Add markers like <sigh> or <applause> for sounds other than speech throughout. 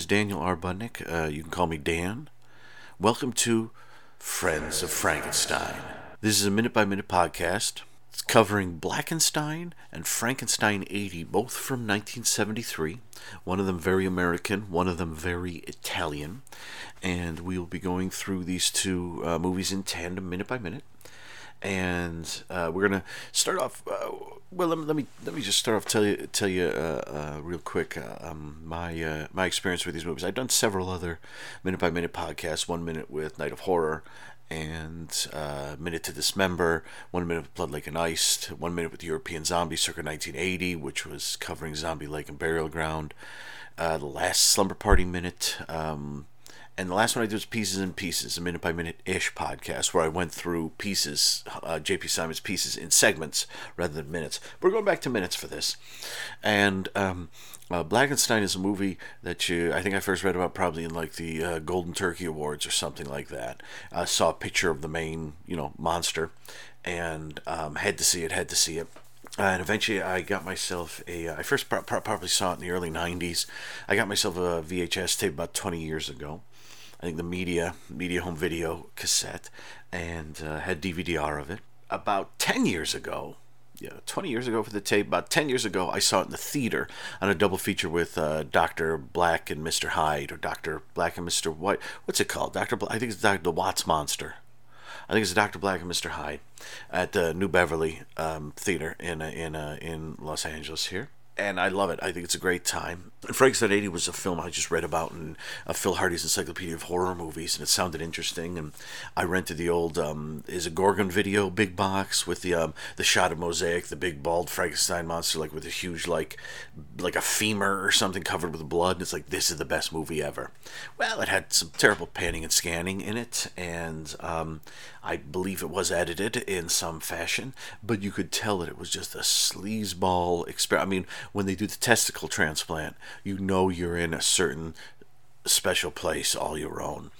Is Daniel R. Budnick. Uh, you can call me Dan. Welcome to Friends of Frankenstein. This is a minute by minute podcast. It's covering Blackenstein and Frankenstein 80, both from 1973. One of them very American, one of them very Italian. And we will be going through these two uh, movies in tandem, minute by minute and uh, we're gonna start off. Uh, well, let me, let me let me just start off tell you tell you uh, uh real quick uh, um, my uh, my experience with these movies. I've done several other minute by minute podcasts. One minute with Night of Horror, and Minute to Dismember. One minute with Blood Lake and Ice. One minute with the European Zombie circa 1980, which was covering Zombie Lake and Burial Ground. the last Slumber Party minute. Um, and the last one I did was Pieces and Pieces, a minute by minute ish podcast where I went through pieces, uh, JP Simon's pieces in segments rather than minutes. We're going back to minutes for this. And um, uh, Blackenstein is a movie that you, I think I first read about probably in like the uh, Golden Turkey Awards or something like that. I saw a picture of the main, you know, monster and um, had to see it, had to see it. Uh, and eventually, I got myself a. Uh, I first pro- pro- probably saw it in the early '90s. I got myself a VHS tape about 20 years ago, I think the media media home video cassette and uh, had DVD-R of it. About 10 years ago, yeah, 20 years ago for the tape, about 10 years ago, I saw it in the theater on a double feature with uh, Dr. Black and Mr. Hyde, or Dr. Black and Mr. White. What's it called? Dr. Black, I think it's Dr. the Watts Monster. I think it's Dr. Black and Mr. Hyde at the New Beverly um, Theater in, uh, in, uh, in Los Angeles here and I love it. I think it's a great time. Frankenstein 80 was a film I just read about in uh, Phil Hardy's Encyclopedia of Horror Movies, and it sounded interesting. And I rented the old um, is a Gorgon video big box with the um, the shot of Mosaic, the big bald Frankenstein monster, like with a huge like like a femur or something covered with blood. And it's like this is the best movie ever. Well, it had some terrible panning and scanning in it, and um, I believe it was edited in some fashion, but you could tell that it was just a sleazeball experiment. I mean, when they do the testicle transplant, you know you're in a certain special place all your own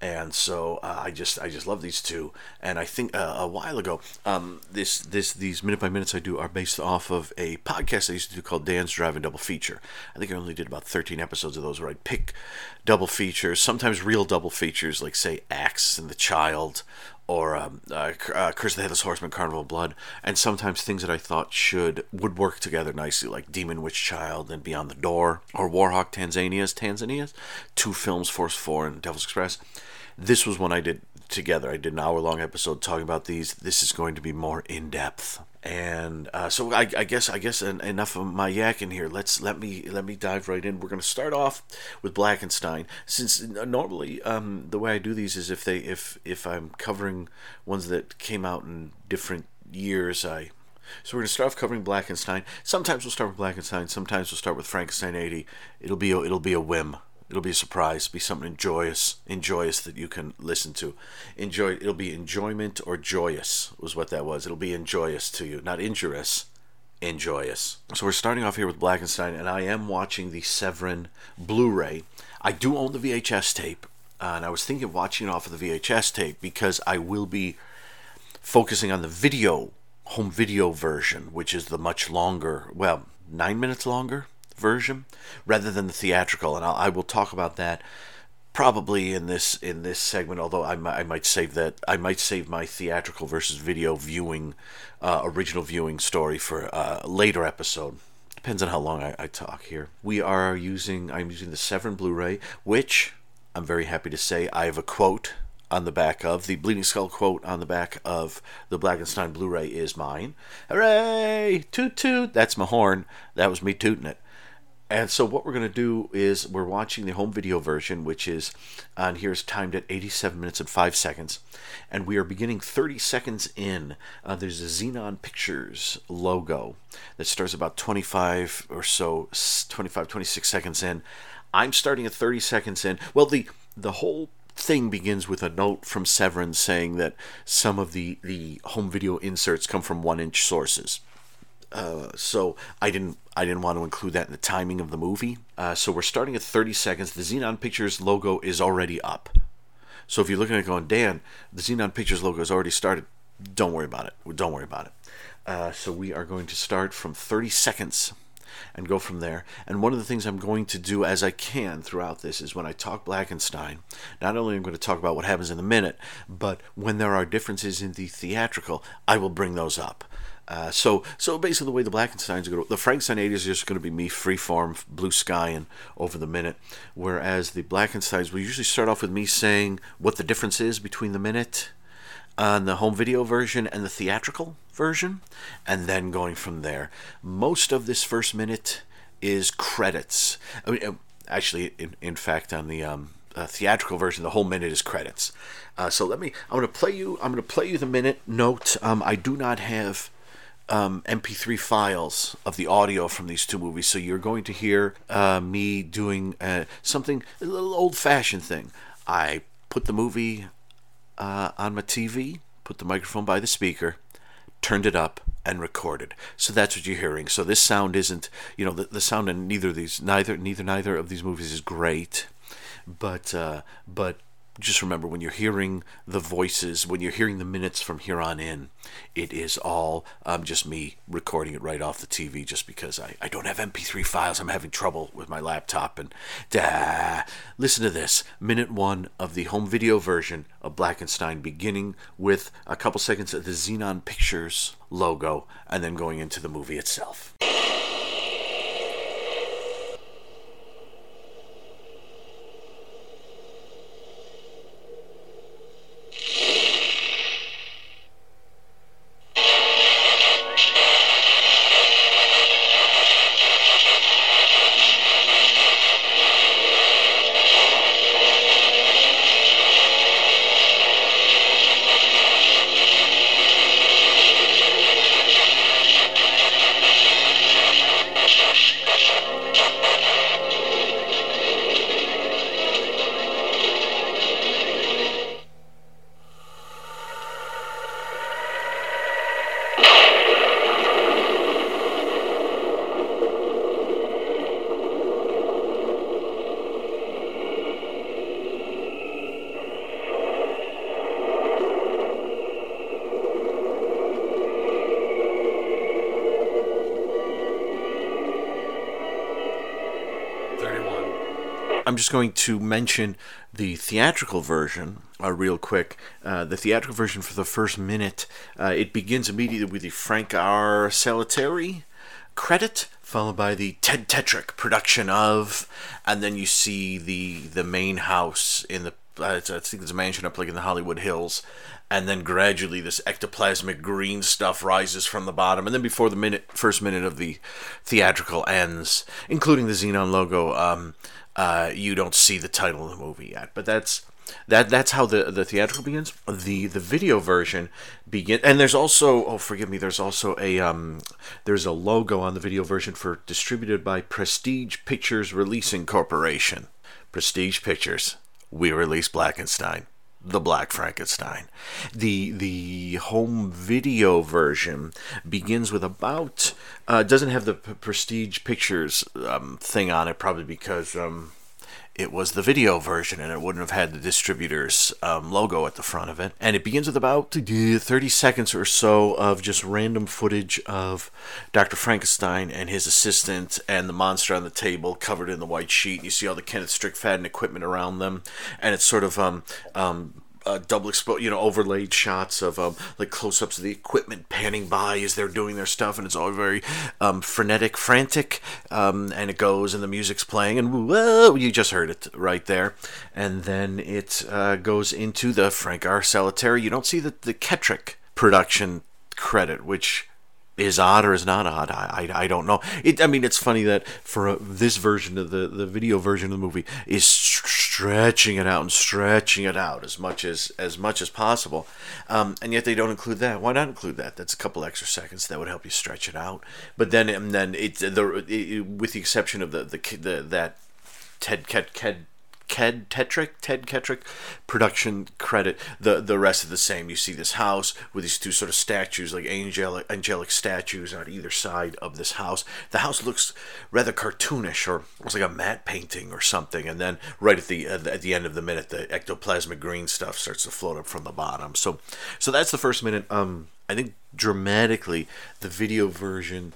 and so uh, I just I just love these two. And I think uh, a while ago, um, this this these minute by minutes I do are based off of a podcast I used to do called Dan's Drive-In Double Feature. I think I only did about 13 episodes of those where I'd pick double features, sometimes real double features, like say Axe and the Child, or um, uh, uh, the Headless Horseman, Carnival Blood, and sometimes things that I thought should would work together nicely, like Demon Witch Child and Beyond the Door, or Warhawk Tanzania's Tanzania's, two films, Force Four and Devil's Express this was one I did together. I did an hour long episode talking about these. This is going to be more in depth. And uh, so I, I, guess I guess enough of my yakking here. Let's let me let me dive right in. We're going to start off with Blackenstein, since normally um, the way I do these is if they if if I'm covering ones that came out in different years, I so we're going to start off covering Blackenstein. Sometimes we'll start with Blackenstein. Sometimes we'll start with Frankenstein 80. It'll be a, it'll be a whim. It'll be a surprise, be something joyous, enjoyous that you can listen to. Enjoy. It'll be enjoyment or joyous was what that was. It'll be enjoyous to you, not injurious, enjoyous. So we're starting off here with Blackenstein, and I am watching the Severin Blu-ray. I do own the VHS tape, uh, and I was thinking of watching it off of the VHS tape because I will be focusing on the video home video version, which is the much longer, well, nine minutes longer version rather than the theatrical, and I'll, I will talk about that probably in this in this segment. Although I, I might save that I might save my theatrical versus video viewing, uh, original viewing story for a later episode. Depends on how long I, I talk here. We are using I'm using the Severin Blu-ray, which I'm very happy to say I have a quote on the back of. The Bleeding Skull quote on the back of the Blackenstein Blu ray is mine. Hooray! Toot toot! That's my horn. That was me tooting it. And so what we're going to do is we're watching the home video version, which is on here is timed at 87 minutes and 5 seconds. And we are beginning 30 seconds in. Uh, there's a Xenon Pictures logo that starts about 25 or so, 25, 26 seconds in. I'm starting at 30 seconds in. Well, the the whole thing begins with a note from Severin saying that some of the, the home video inserts come from one inch sources. Uh, so I didn't I didn't want to include that in the timing of the movie. Uh, so we're starting at 30 seconds. The Xenon Pictures logo is already up. So if you're looking at it going, Dan, the Xenon Pictures logo has already started. Don't worry about it. Don't worry about it. Uh, so we are going to start from 30 seconds. and go from there. And one of the things I'm going to do as I can throughout this is when I talk Blackenstein, not only am I going to talk about what happens in the minute, but when there are differences in the theatrical, I will bring those up. Uh, so, so basically, the way the Blackensteins are going to, the Frankenstein 80 is just going to be me freeform, blue sky, and over the minute. Whereas the Blackensteins will usually start off with me saying what the difference is between the minute on the home video version and the theatrical version, and then going from there. Most of this first minute is credits. I mean, uh, actually, in, in fact, on the um, uh, theatrical version, the whole minute is credits. Uh, so let me. I'm going to play you. I'm going to play you the minute. Note: um, I do not have. Um, MP3 files of the audio from these two movies, so you're going to hear uh, me doing uh, something a little old-fashioned thing. I put the movie uh, on my TV, put the microphone by the speaker, turned it up, and recorded. So that's what you're hearing. So this sound isn't, you know, the, the sound in neither of these, neither, neither, neither of these movies is great, but, uh, but just remember when you're hearing the voices, when you're hearing the minutes from here on in, it is all um, just me recording it right off the TV just because I, I don't have MP3 files. I'm having trouble with my laptop. And da, listen to this minute one of the home video version of Blackenstein, beginning with a couple seconds of the Xenon Pictures logo and then going into the movie itself. I'm just going to mention the theatrical version uh, real quick. Uh, the theatrical version for the first minute, uh, it begins immediately with the Frank R. Saletri credit, followed by the Ted Tetrick production of, and then you see the the main house in the I think it's a mansion up like in the Hollywood Hills, and then gradually this ectoplasmic green stuff rises from the bottom, and then before the minute first minute of the theatrical ends, including the Xenon logo, um, uh, you don't see the title of the movie yet. But that's that that's how the the theatrical begins. The the video version begin, and there's also oh forgive me, there's also a um there's a logo on the video version for distributed by Prestige Pictures Releasing Corporation. Prestige Pictures we release Blackenstein, the Black Frankenstein. The the home video version begins with about uh, doesn't have the Prestige Pictures um, thing on it, probably because um, it was the video version and it wouldn't have had the distributor's um, logo at the front of it. And it begins with about 30 seconds or so of just random footage of Dr. Frankenstein and his assistant and the monster on the table covered in the white sheet. You see all the Kenneth Strickfaden equipment around them. And it's sort of um, um, uh, double exposed, you know, overlaid shots of um, like close-ups of the equipment panning by as they're doing their stuff, and it's all very um, frenetic, frantic, um, and it goes, and the music's playing, and whoa, you just heard it right there, and then it uh, goes into the Frank R. Saletri. You don't see the the Ketrick production credit, which is odd or is not odd. I, I, I don't know. It, I mean, it's funny that for a, this version of the, the video version of the movie is stretching it out and stretching it out as much as as much as possible, um, and yet they don't include that. Why not include that? That's a couple extra seconds that would help you stretch it out. But then and then it the it, with the exception of the the, the that Ted Ted Ted Ked Tetrick, Ted Ketrick production credit. The the rest of the same. You see this house with these two sort of statues, like angelic angelic statues on either side of this house. The house looks rather cartoonish, or looks like a matte painting or something. And then right at the at the end of the minute, the ectoplasmic green stuff starts to float up from the bottom. So so that's the first minute. Um, I think dramatically the video version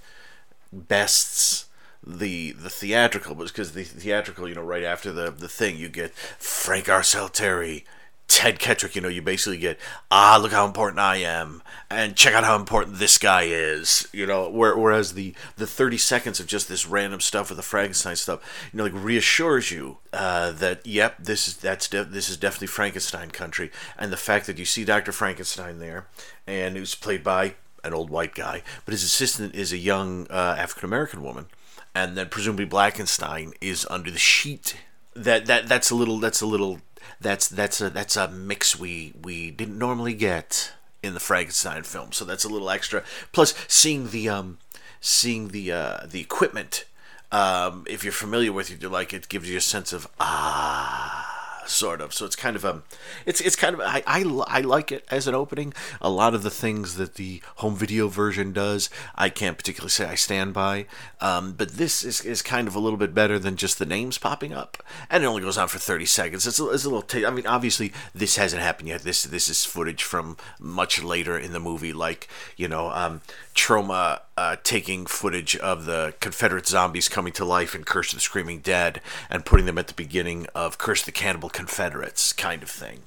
bests the the theatrical, but because the theatrical, you know, right after the the thing, you get Frank R. Saletri, Ted Kettrick, you know, you basically get, ah, look how important I am, and check out how important this guy is, you know. Whereas the the thirty seconds of just this random stuff with the Frankenstein stuff, you know, like reassures you uh, that yep, this is that's de- this is definitely Frankenstein country, and the fact that you see Doctor Frankenstein there, and was played by an old white guy, but his assistant is a young uh, African American woman, and then presumably Blackenstein is under the sheet. That that that's a little that's a little that's that's a that's a mix we we didn't normally get in the Frankenstein film. So that's a little extra. Plus, seeing the um, seeing the uh, the equipment. Um, if you're familiar with it, you like it gives you a sense of ah sort of. So it's kind of a, it's it's kind of I, I I like it as an opening. A lot of the things that the home video version does, I can't particularly say I stand by. Um, but this is, is kind of a little bit better than just the names popping up, and it only goes on for thirty seconds. It's a, it's a little. T- I mean, obviously this hasn't happened yet. This this is footage from much later in the movie, like you know, um, Troma uh, taking footage of the Confederate zombies coming to life in Curse of the Screaming Dead and putting them at the beginning of Curse of the Cannibal Confederates, kind of thing.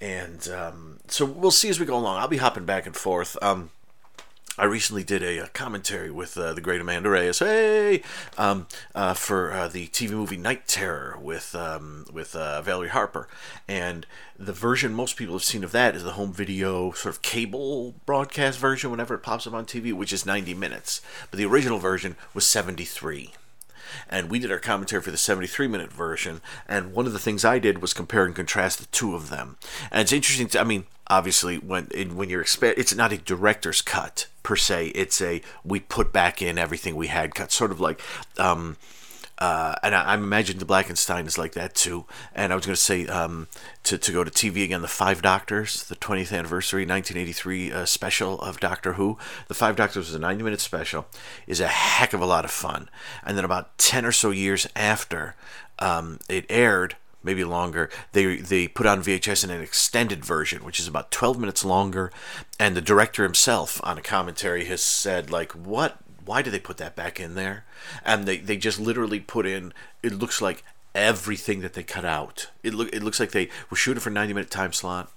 And um, so we'll see as we go along. I'll be hopping back and forth. Um, I recently did a, a commentary with uh, the great Amanda Reyes, hey, um, uh, for uh, the TV movie Night Terror with um, with uh, Valerie Harper, and the version most people have seen of that is the home video sort of cable broadcast version whenever it pops up on TV, which is 90 minutes, but the original version was 73 and we did our commentary for the 73 minute version. And one of the things I did was compare and contrast the two of them. And it's interesting. To, I mean, obviously, when when you're expect, it's not a director's cut per se. It's a we put back in everything we had cut, sort of like. Um, uh, and I, I imagine the Blackenstein is like that too. And I was going to say um, to, to go to TV again, the Five Doctors, the 20th anniversary 1983 uh, special of Doctor Who. The Five Doctors was a 90 minute special, is a heck of a lot of fun. And then about 10 or so years after um, it aired, maybe longer. They they put on VHS in an extended version, which is about 12 minutes longer. And the director himself on a commentary has said like, "What why did they put that back in there? And they, they just literally put in, it looks like everything that they cut out. It, look, it looks like they were shooting for 90 minute time slot.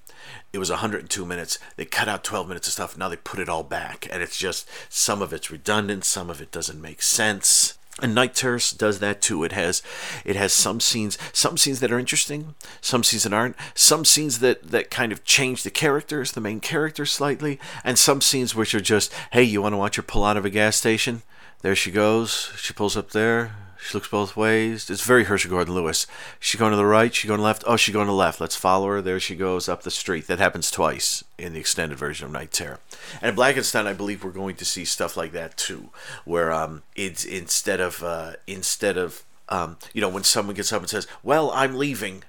It was 102 minutes. They cut out 12 minutes of stuff. Now they put it all back. And it's just, some of it's redundant, some of it doesn't make sense. And Night Terrors does that too. It has it has some scenes, some scenes that are interesting, some scenes that aren't, some scenes that that kind of change the characters, the main characters slightly, and some scenes which are just, hey, you want to watch her pull out of a gas station? There she goes. She pulls up there. She looks both ways. It's very Herschell Gordon Lewis. She going to the right. She going left. Oh, she going to left. Let's follow her. There she goes up the street. That happens twice in the extended version of Night Terror. And in Blackenstein, I believe we're going to see stuff like that too, where um, it's instead of uh, instead of um, you know when someone gets up and says, "Well, I'm leaving."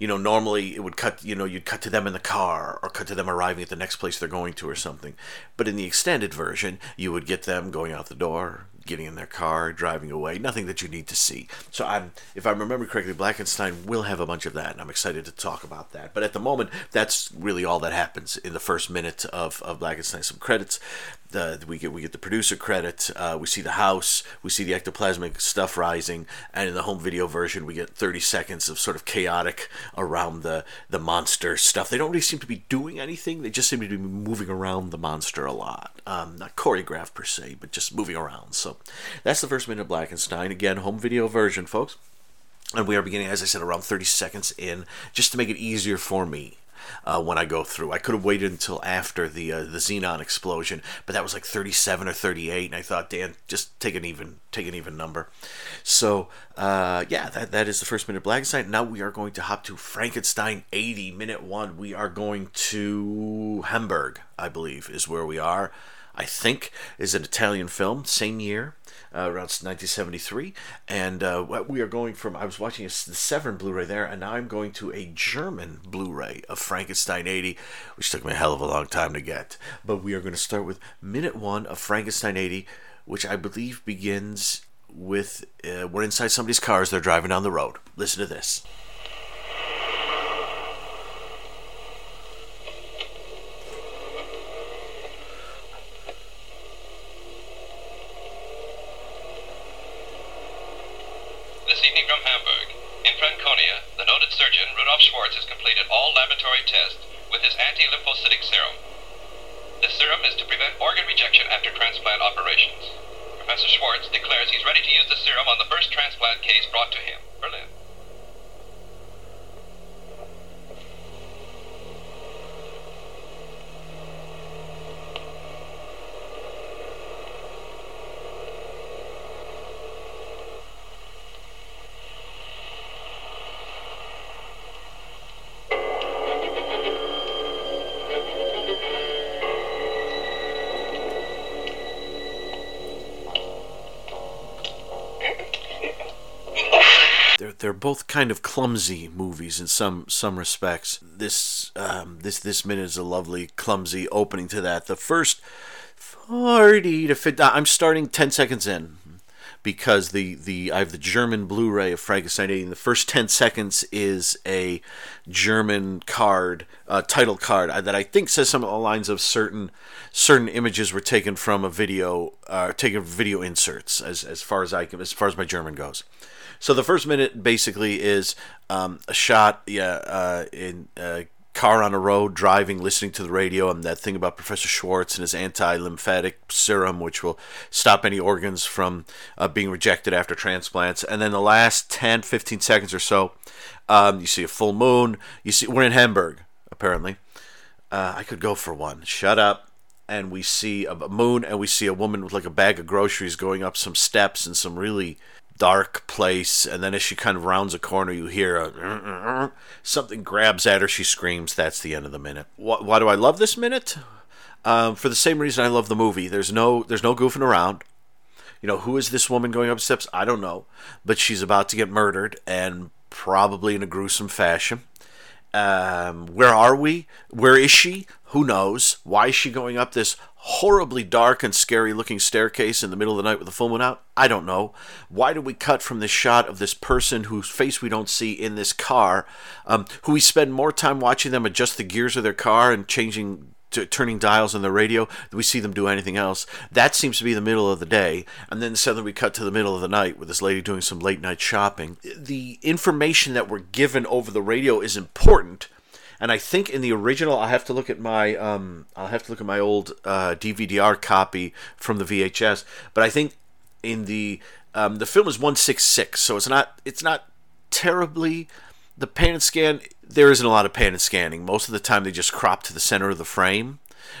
you know, normally it would cut, you know, you'd cut to them in the car or cut to them arriving at the next place they're going to or something. But in the extended version, you would get them going out the door, getting in their car, driving away. Nothing that you need to see. So I'm, if I remember correctly, Blackenstein will have a bunch of that, and I'm excited to talk about that. But at the moment, that's really all that happens in the first minute of, of Blackenstein. Some credits, the, we get we get the producer credit. Uh, we see the house. We see the ectoplasmic stuff rising, and in the home video version, we get 30 seconds of sort of chaotic around the the monster stuff. They don't really seem to be doing anything. They just seem to be moving around the monster a lot. Um, not choreographed per se, but just moving around. So that's the first minute of Blackenstein. Again, home video version, folks. And we are beginning, as I said, around 30 seconds in, just to make it easier for me uh, when I go through. I could have waited until after the uh, the xenon explosion, but that was like 37 or 38, and I thought, Dan, just take an even take an even number. So uh, yeah, that, that is the first minute of Blackenstein. Now we are going to hop to Frankenstein 80, minute one. We are going to Hamburg, I believe, is where we are. I think is an Italian film, same year uh, around 1973. And uh, we are going from, I was watching a, the Severin Blu ray there, and now I'm going to a German Blu ray of Frankenstein 80, which took me a hell of a long time to get. But we are going to start with minute one of Frankenstein 80, which I believe begins with uh, we're inside somebody's car as they're driving down the road. Listen to this. resident surgeon, Rudolf Schwartz, has completed all laboratory tests with his anti-lymphocytic serum. This serum is to prevent organ rejection after transplant operations. Professor Schwartz declares he's ready to use the serum on the first transplant case brought to him. Berlin. Both kind of clumsy movies in some some respects. This um, this this minute is a lovely clumsy opening to that. The first forty to fifty. I'm starting ten seconds in because the the I have the German Blu-ray of Frankenstein 80. And the first ten seconds is a German card, uh, title card uh, that I think says some of the lines of certain certain images were taken from a video, uh, taken video inserts. As as far as I can, as far as my German goes. So the first minute basically is um, a shot, yeah, uh, in a car on a road, driving, listening to the radio, and that thing about Professor Schwartz and his anti-lymphatic serum, which will stop any organs from uh, being rejected after transplants. And then the last 10, 15 seconds or so, um, you see a full moon. You see we're in Hamburg, apparently. Uh, I could go for one. Shut up and we see a moon and we see a woman with like a bag of groceries going up some steps in some really dark place and then as she kind of rounds a corner you hear a something grabs at her. She screams. That's the end of the minute. Why, why do i love this minute? Um, for the same reason i love the movie. There's no there's no goofing around. You know who is this woman going up steps? I don't know. But she's about to get murdered and probably in a gruesome fashion um, where are we where is she who knows why is she going up this horribly dark and scary looking staircase in the middle of the night with the full moon out? I don't know. Why do we cut from this shot of this person whose face we don't see in this car, um, who we spend more time watching them adjust the gears of their car and changing turning dials on the radio we see them do anything else that seems to be the middle of the day and then suddenly we cut to the middle of the night with this lady doing some late night shopping the information that we're given over the radio is important and I think in the original, I have to look at my um, I'll have to look at my old uh, DVD-R copy from the VHS. But I think in the um, the film is one six six, so it's not it's not terribly the pan and scan. There isn't a lot of pan and scanning. Most of the time, they just crop to the center of the frame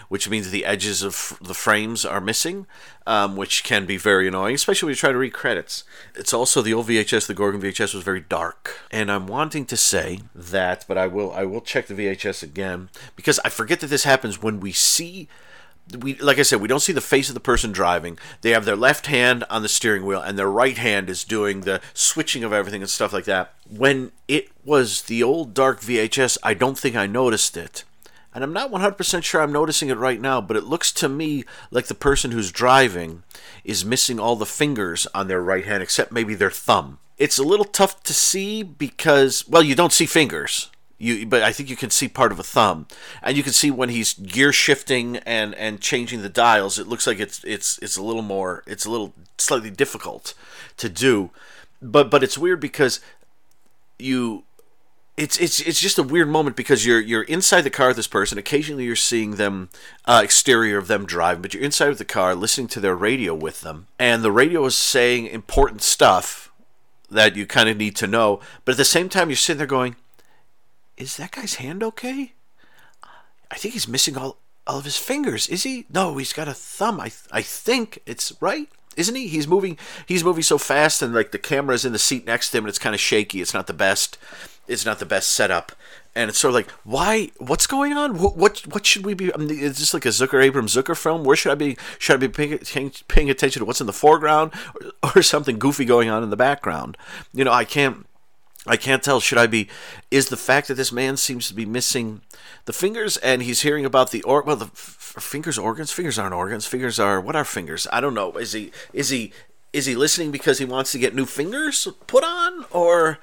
which means the edges of the frames are missing, um, which can be very annoying, especially when you try to read credits. It's also the old VHS, the Gorgon VHS, was very dark, and I'm wanting to say that, but I will I will check the VHS again because I forget that this happens when we see we like I said, we don't see the face of the person driving. They have their left hand on the steering wheel and their right hand is doing the switching of everything and stuff like that. When it was the old dark VHS, I don't think I noticed it and I'm not 100% sure I'm noticing it right now, but it looks to me like the person who's driving is missing all the fingers on their right hand except maybe their thumb. It's a little tough to see because, well, you don't see fingers. You, but I think you can see part of a thumb, and you can see when he's gear shifting and, and changing the dials. It looks like it's it's it's a little more it's a little slightly difficult to do, but but it's weird because you it's it's it's just a weird moment because you're you're inside the car with this person. Occasionally, you're seeing them uh, exterior of them driving, but you're inside of the car listening to their radio with them, and the radio is saying important stuff that you kind of need to know. But at the same time, you're sitting there going, "Is that guy's hand okay? I think he's missing all all of his fingers. Is he? No, he's got a thumb. I I think it's right." Isn't he? He's moving. He's moving so fast, and like the camera's in the seat next to him, and it's kind of shaky. It's not the best It's not the best setup. And it's sort of like, why? What's going on? What what, what should we be? I mean, is this like a Zucker Abrams Zucker film? Where should I be? Should I be paying, paying attention to what's in the foreground, or, or something goofy going on in the background? You know, I can't. I can't tell. Should I be? Is the fact that this man seems to be missing the fingers, and he's hearing about the or well, the f- fingers organs. Fingers aren't organs. Fingers are what are fingers? I don't know. Is he? Is he? Is he listening because he wants to get new fingers put on, or?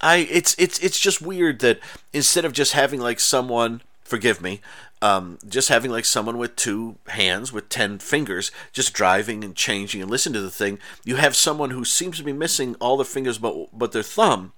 I it's it's it's just weird that instead of just having like someone forgive me um, just having like someone with two hands with 10 fingers just driving and changing and listen to the thing you have someone who seems to be missing all the fingers but but their thumb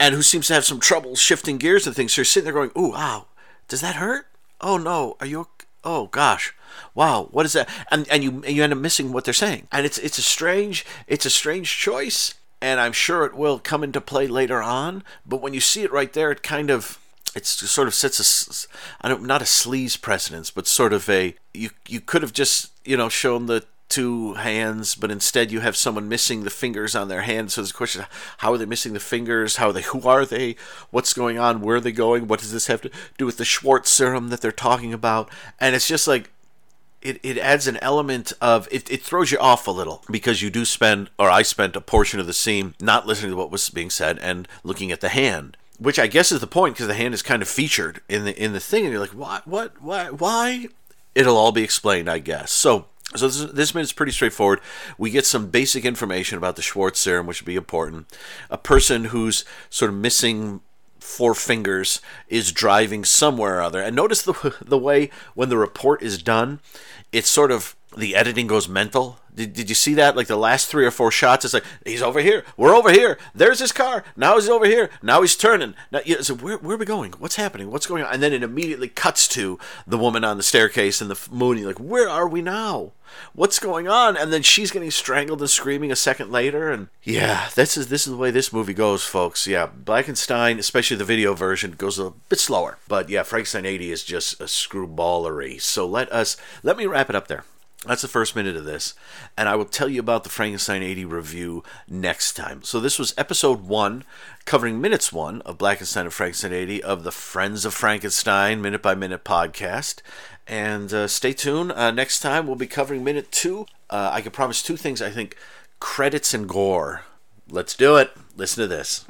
and who seems to have some trouble shifting gears and things. So you're sitting there going, "Ooh, wow, does that hurt? Oh no, are you? Oh gosh, wow, what is that?" And and you you end up missing what they're saying, and it's it's a strange it's a strange choice, and I'm sure it will come into play later on. But when you see it right there, it kind of it's sort of sets a I don't not a sleaze precedence, but sort of a you you could have just you know shown the two hands, but instead you have someone missing the fingers on their hands. So there's a question: How are they missing the fingers? How are they? Who are they? What's going on? Where are they going? What does this have to do with the Schwartz serum that they're talking about? And it's just like it, it adds an element of it, it throws you off a little because you do spend or I spent a portion of the scene not listening to what was being said and looking at the hand which I guess is the point because the hand is kind of featured in the in the thing and you're like what what why why it'll all be explained I guess so so this, this minute's pretty straightforward. We get some basic information about the Schwartz serum, which would be important. A person who's sort of missing four fingers is driving somewhere or other. And notice the <laughs> the way when the report is done, it's sort of the editing goes mental. Did, did you see that? Like the last three or four shots, it's like he's over here, we're over here. There's his car. Now he's over here. Now he's turning. Now, know, so where, where are we going? What's happening? What's going on? And then it immediately cuts to the woman on the staircase and the moon. You're like, where are we now? What's going on? And then she's getting strangled and screaming a second later. And yeah, this is this is the way this movie goes, folks. Yeah, Blackenstein, especially the video version, goes a bit slower. But yeah, Frankenstein 80 is just a screwballery. So let us let me wrap it up there. That's the first minute of this. And I will tell you about the Frankenstein 80 review next time. So, this was episode one, covering minutes one of Blackenstein and Frankenstein 80 of the Friends of Frankenstein Minute by Minute podcast. And uh, stay tuned. Uh, next time, we'll be covering minute two. Uh, I can promise two things, I think credits and gore. Let's do it. Listen to this.